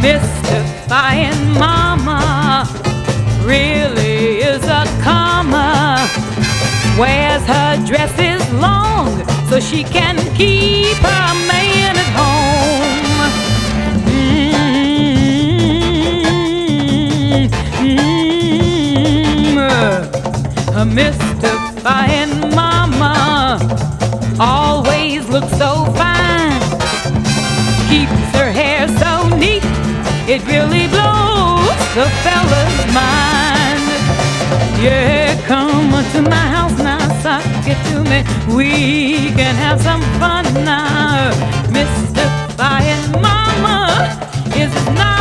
Mystifying mama really is a comma. Wears her dresses long so she can keep her man at home. Mm-hmm. A mystifying mama always looks so fine. It really blows the fella's mind. Yeah, come to my house now, suck it to me. We can have some fun now. Mystifying mama is as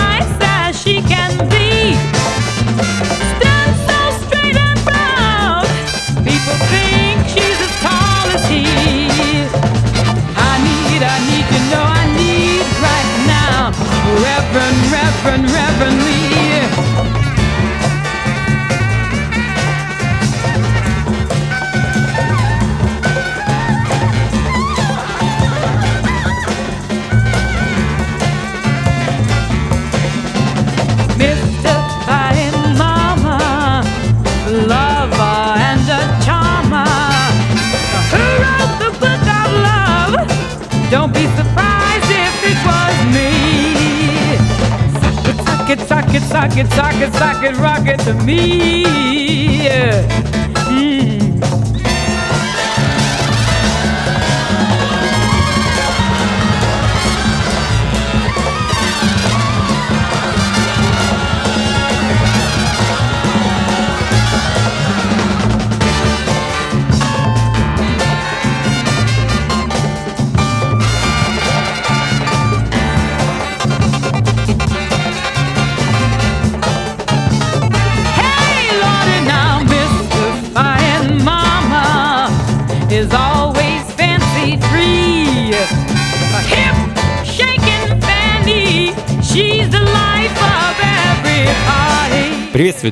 Reverend, Reverend, Reverend Lee.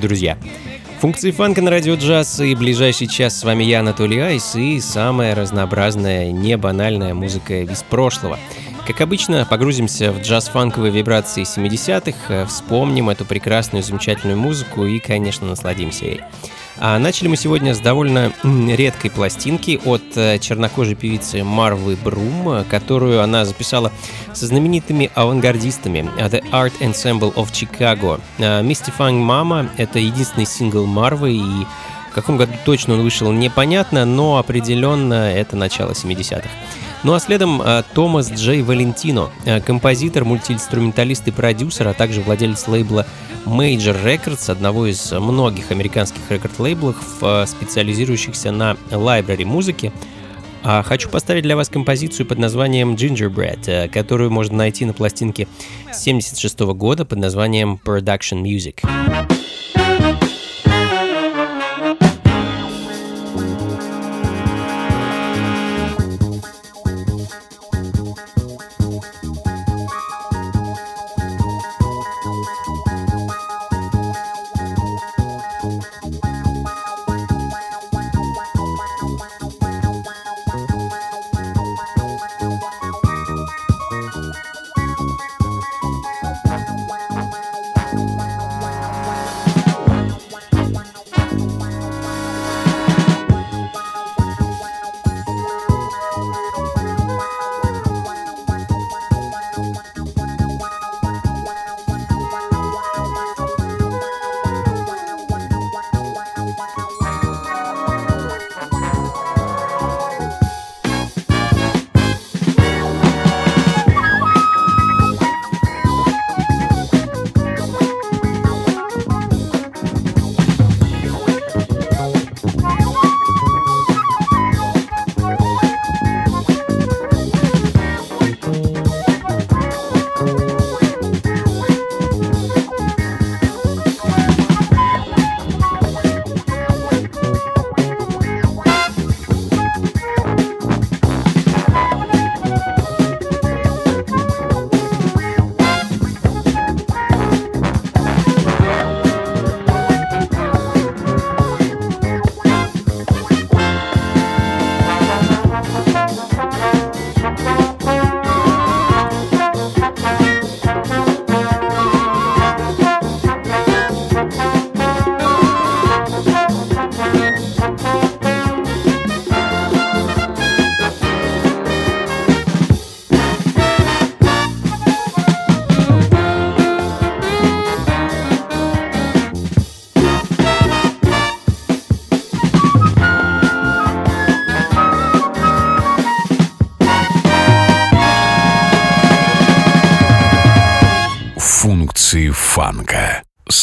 Друзья! Функции фанка на радио джаз и ближайший час с вами я, Анатолий Айс, и самая разнообразная, не банальная музыка из прошлого. Как обычно, погрузимся в джаз-фанковые вибрации 70-х, э, вспомним эту прекрасную, замечательную музыку и, конечно, насладимся ей. А начали мы сегодня с довольно редкой пластинки от э, чернокожей певицы Марвы Брум, которую она записала со знаменитыми авангардистами э, The Art Ensemble of Chicago. Э, Mystifying Mama — это единственный сингл Марвы, и в каком году точно он вышел, непонятно, но определенно это начало 70-х. Ну а следом э, Томас Джей Валентино, э, композитор, мультиинструменталист и продюсер, а также владелец лейбла Major Records, одного из многих американских рекорд-лейблов, э, специализирующихся на лайбрари музыки. А хочу поставить для вас композицию под названием Gingerbread, которую можно найти на пластинке 76 года под названием Production Music.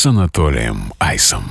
С Анатолием Айсом.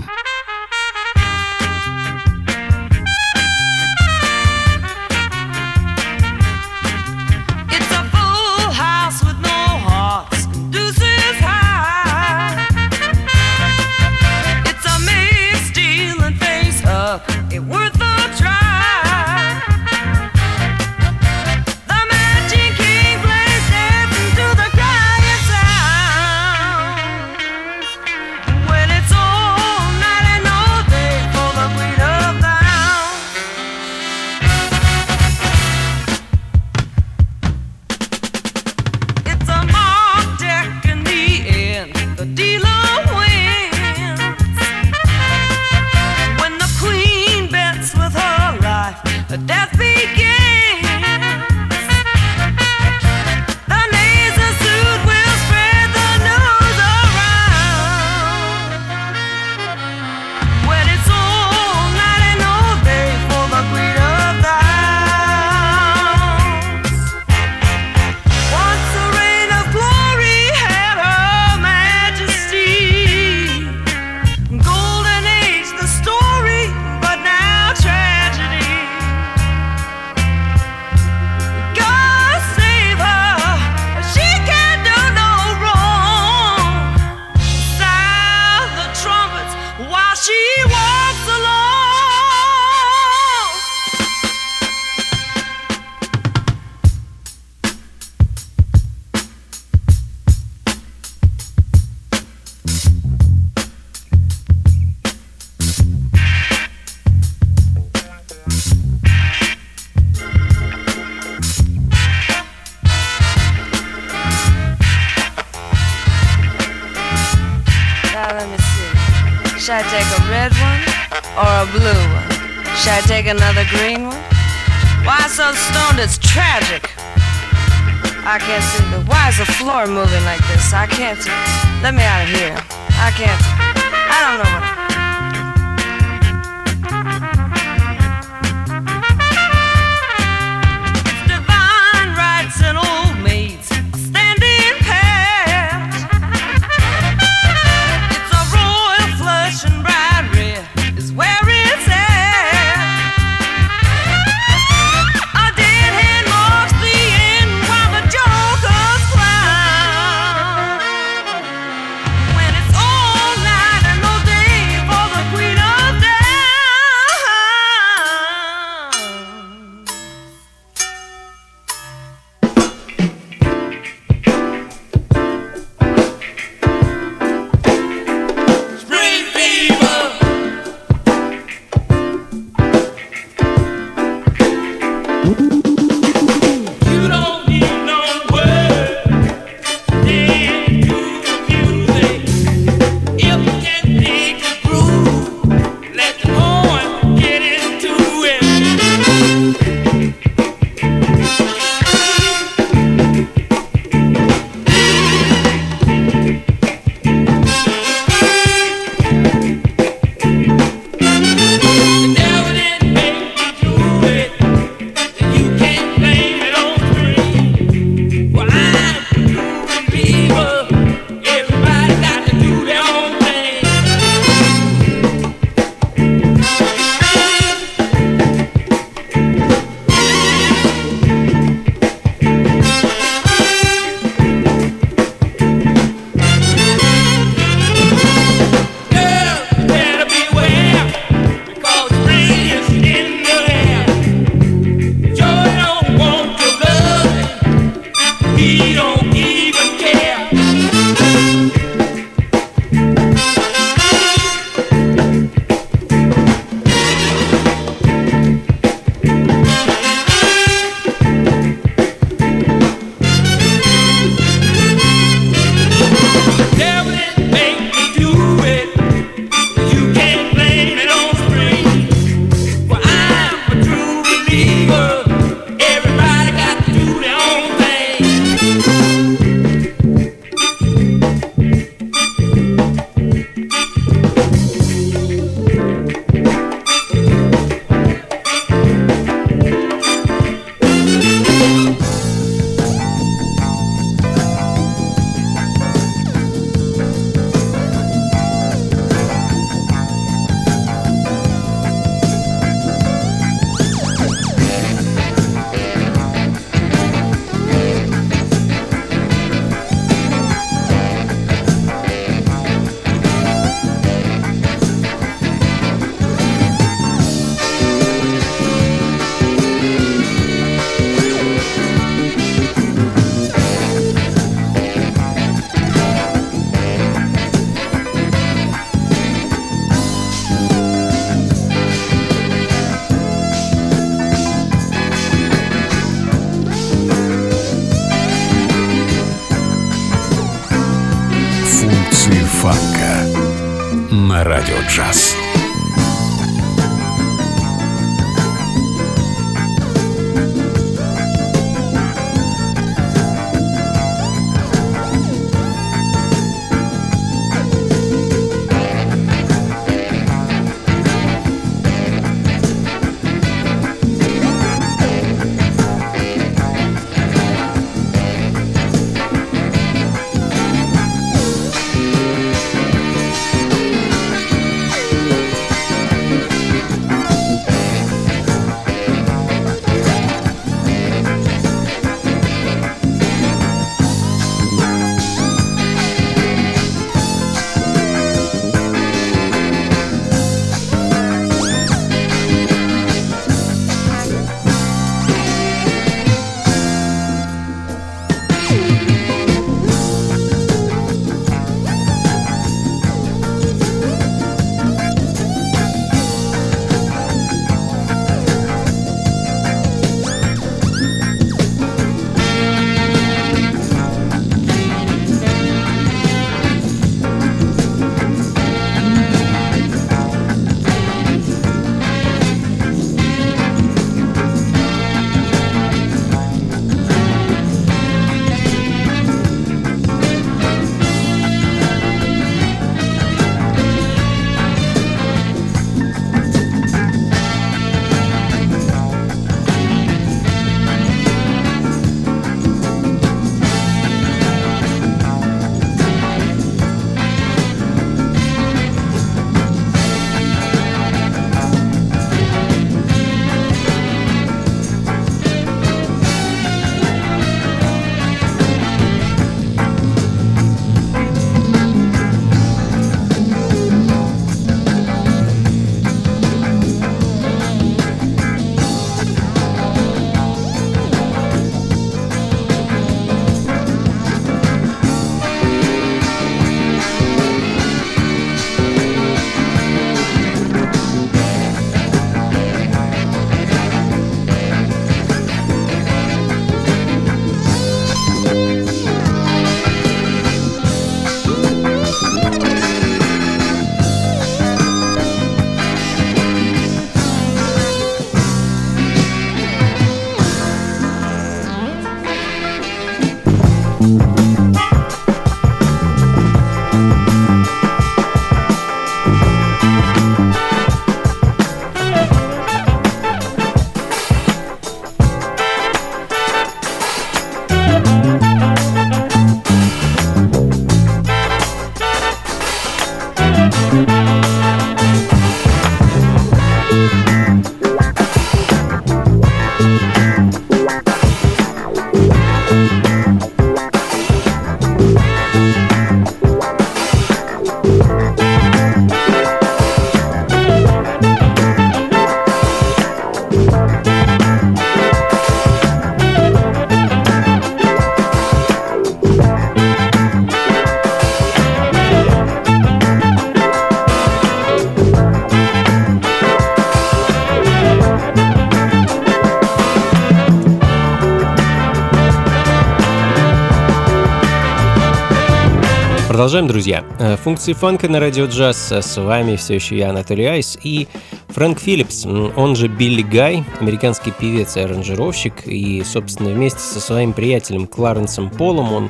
Продолжаем, друзья. Э, функции фанка на радио джаз. С вами все еще я, Анатолий Айс, и Фрэнк Филлипс, он же Билли Гай, американский певец и аранжировщик, и, собственно, вместе со своим приятелем Кларенсом Полом он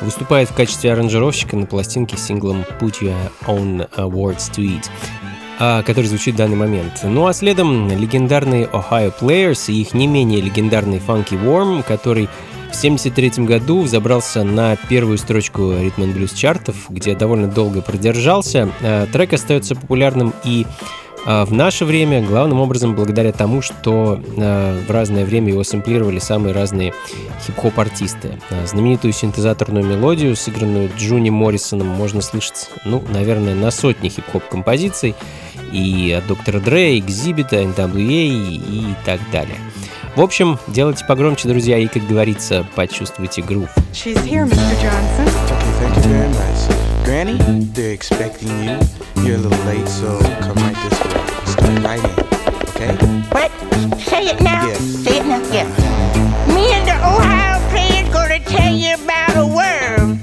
выступает в качестве аранжировщика на пластинке с синглом Put Your Own Words to It а, который звучит в данный момент. Ну а следом легендарные Ohio Players и их не менее легендарный Funky Worm, который 1973 году взобрался на первую строчку ритм and блюз чартов, где довольно долго продержался. Э, трек остается популярным и э, в наше время, главным образом благодаря тому, что э, в разное время его сэмплировали самые разные хип-хоп артисты. Знаменитую синтезаторную мелодию, сыгранную Джуни Моррисоном, можно слышать, ну, наверное, на сотни хип-хоп композиций и от Доктора Дре, Экзибита, NWA и так далее. В общем, делайте погромче, друзья, и, как говорится, почувствуйте грув. She's here, Mr. Johnson. Okay, thank you very much. Granny, they're expecting you. You're a little late, so come right this way. Start right in, okay? What? Say it now. Yeah. Say it now. Yeah. Me and the Ohio player's gonna tell you about a worm.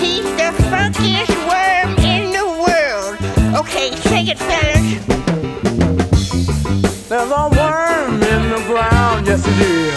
He's the funkiest worm in Dig it, fellas. décidure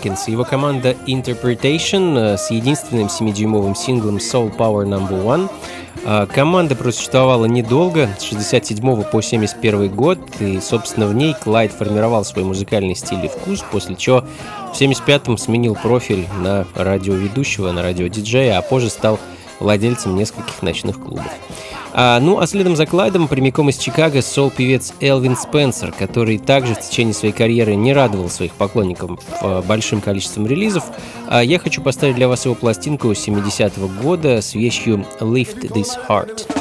Перкинс и его команда Interpretation э, с единственным 7-дюймовым синглом Soul Power No. 1. А, команда просуществовала недолго, с 67 по 71 год, и, собственно, в ней Клайд формировал свой музыкальный стиль и вкус, после чего в 75-м сменил профиль на радиоведущего, на радиодиджея, а позже стал владельцем нескольких ночных клубов. А, ну, а следом за Клайдом прямиком из Чикаго сол-певец Элвин Спенсер, который также в течение своей карьеры не радовал своих поклонников э, большим количеством релизов. А я хочу поставить для вас его пластинку 70-го года с вещью «Lift This Heart».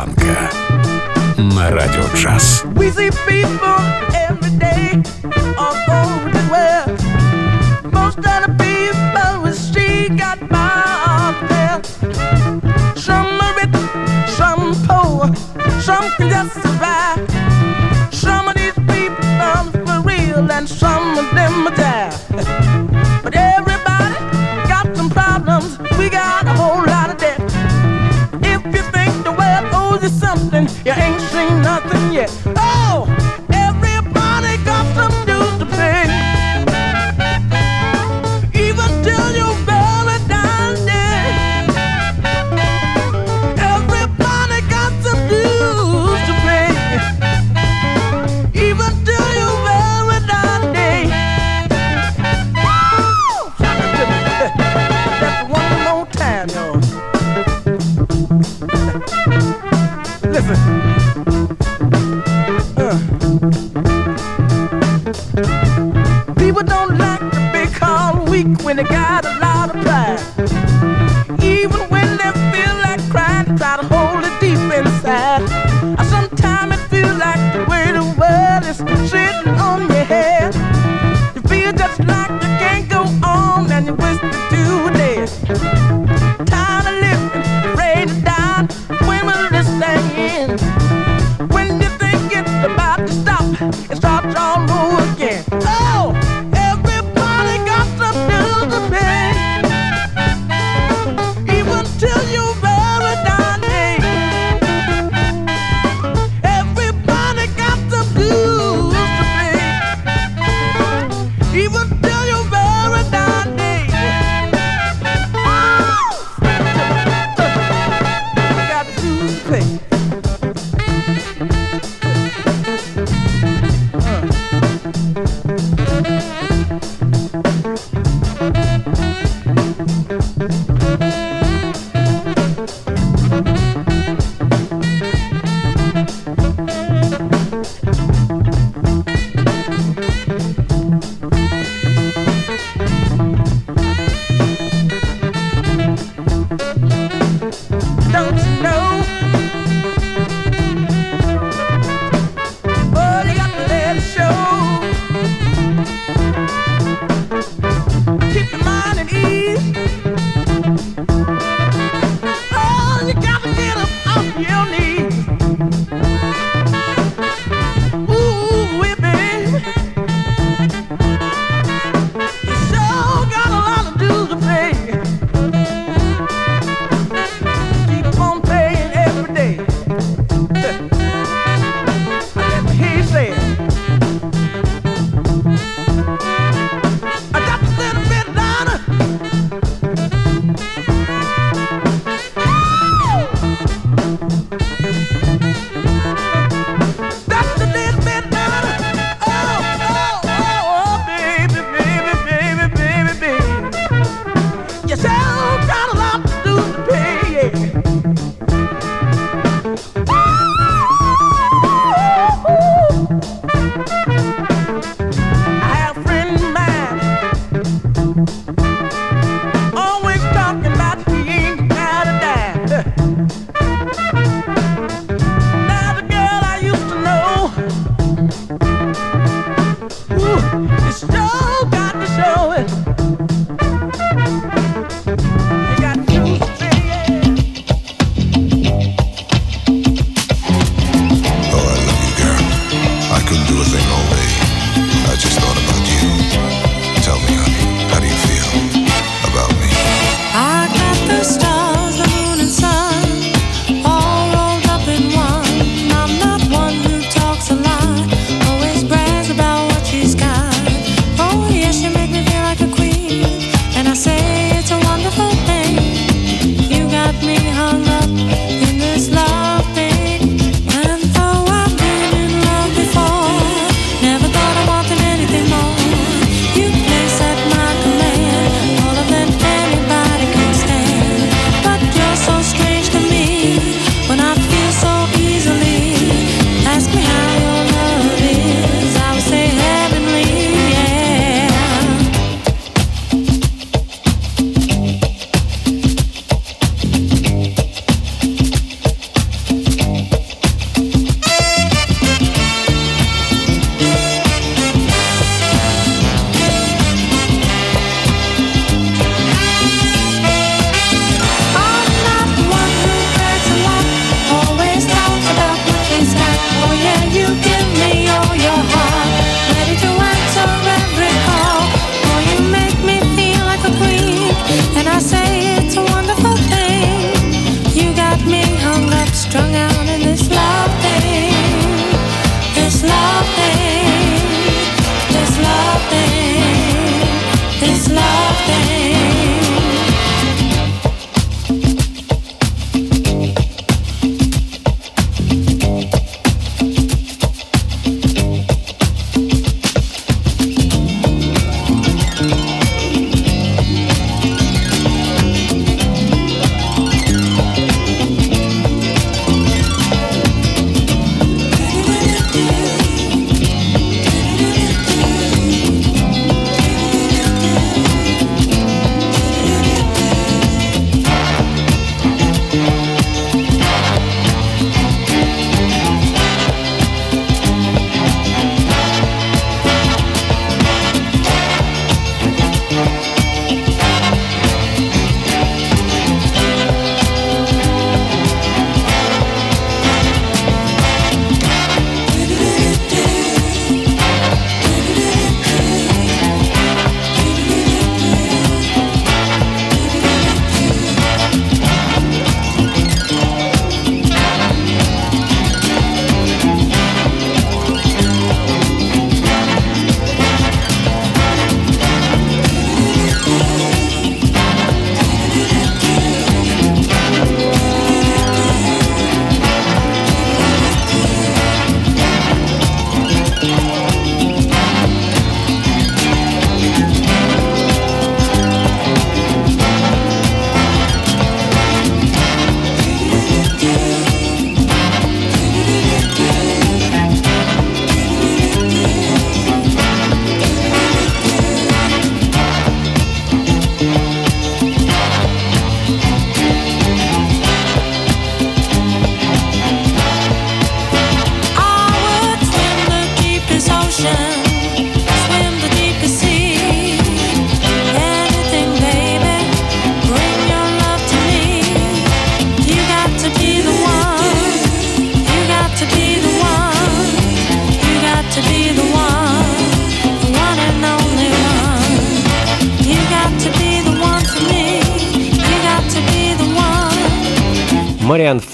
Функции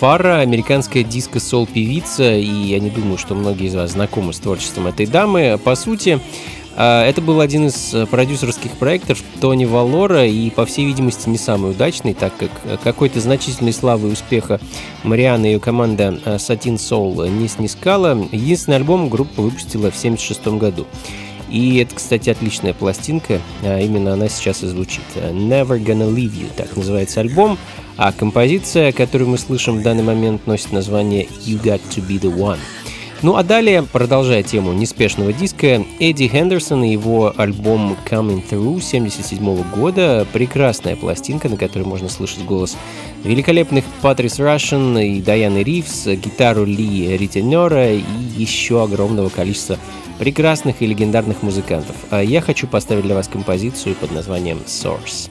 Фарра, американская диско-сол-певица, и я не думаю, что многие из вас знакомы с творчеством этой дамы. По сути, А, это был один из э, продюсерских проектов Тони Валора и, по всей видимости, не самый удачный, так как какой-то значительной славы и успеха Мариана и ее команда Satin Soul не снискала. Единственный альбом группа выпустила в 1976 году. И это, кстати, отличная пластинка, а именно она сейчас и звучит. Never Gonna Leave You, так называется альбом, а композиция, которую мы слышим в данный момент, носит название You Got To Be The One. Ну а далее, продолжая тему неспешного диска, Эдди Хендерсон и его альбом Coming Through 1977 года. Прекрасная пластинка, на которой можно слышать голос великолепных Патрис Рашен и Дайаны Ривз, гитару Ли Ритенера и еще огромного количества прекрасных и легендарных музыкантов. А я хочу поставить для вас композицию под названием Source.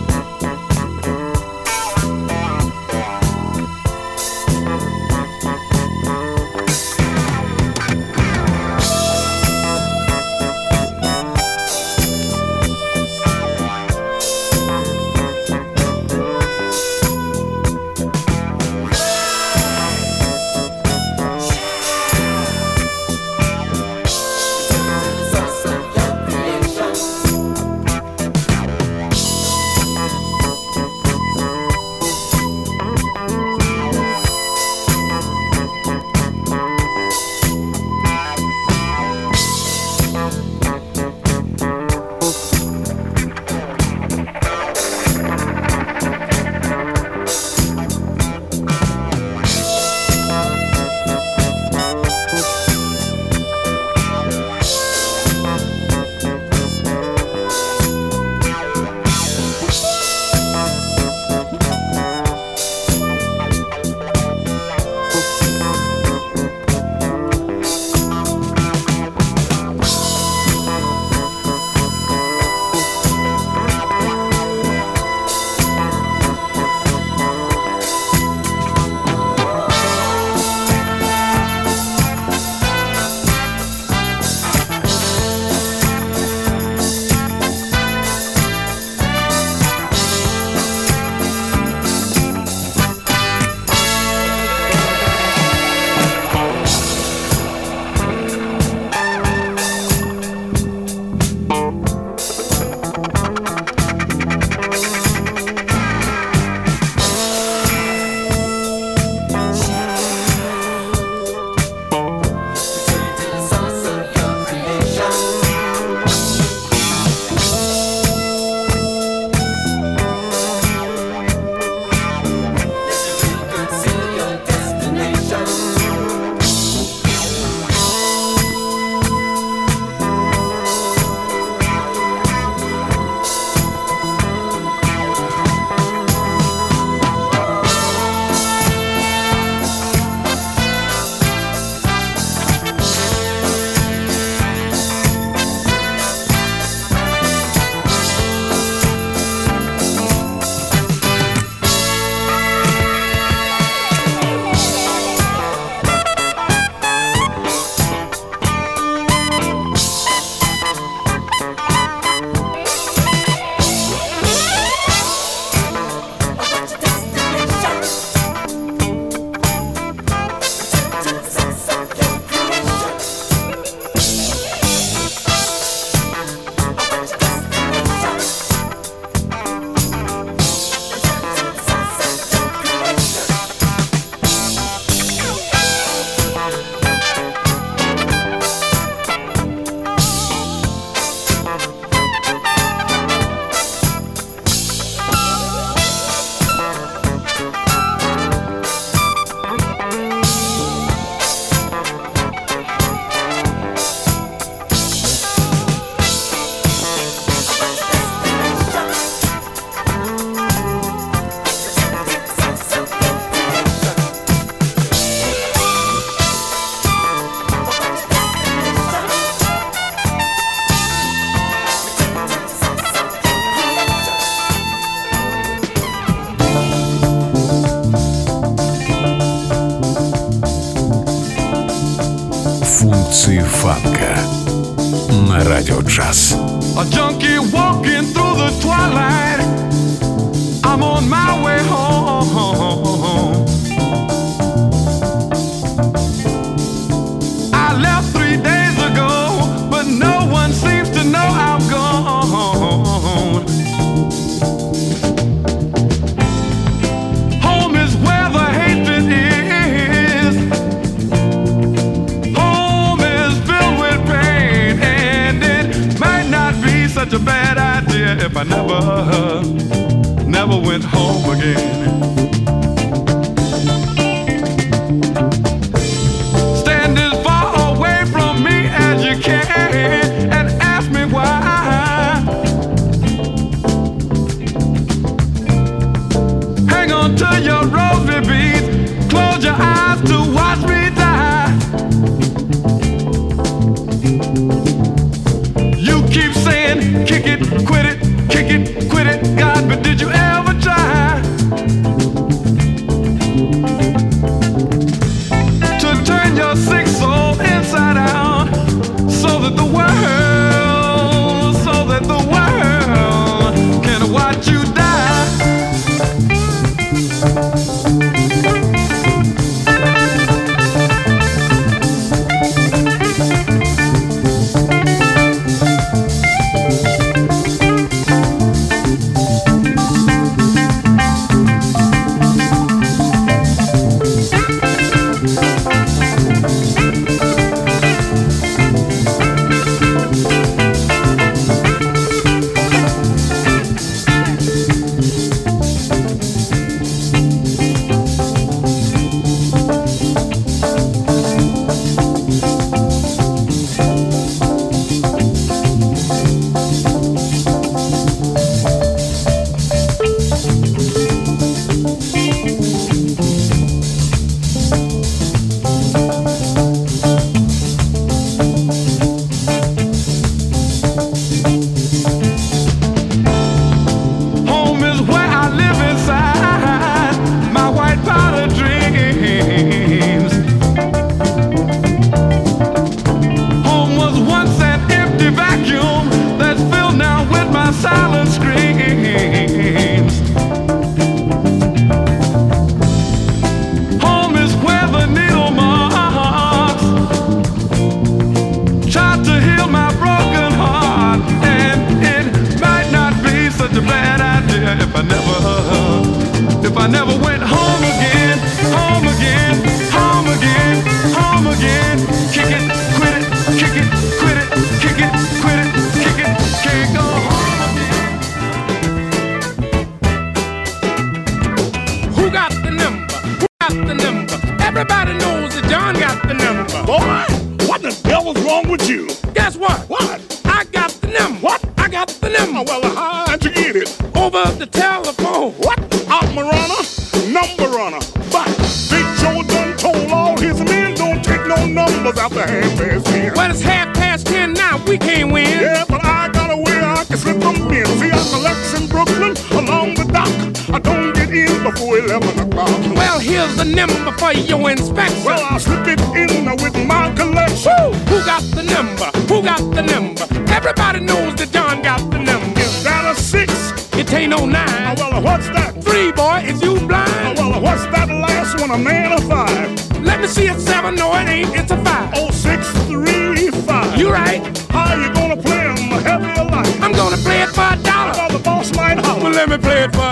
home again.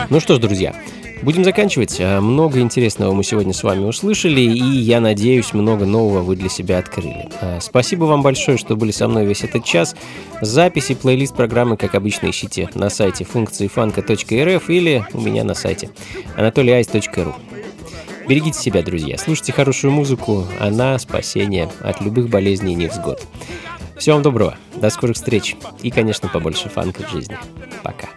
Ну что ж, друзья, Будем заканчивать. Э, много интересного мы сегодня с вами услышали, и я надеюсь, много нового вы для себя открыли. Э, спасибо вам большое, что были со мной весь этот час. Записи, плейлист программы, как обычно, ищите на сайте функции фанка.рф или у меня на сайте anatolyice.ru. Берегите себя, друзья. Слушайте хорошую музыку. Она спасение от любых болезней и невзгод. Всего вам доброго. До скорых встреч. И, конечно, побольше фанка в жизни. Пока.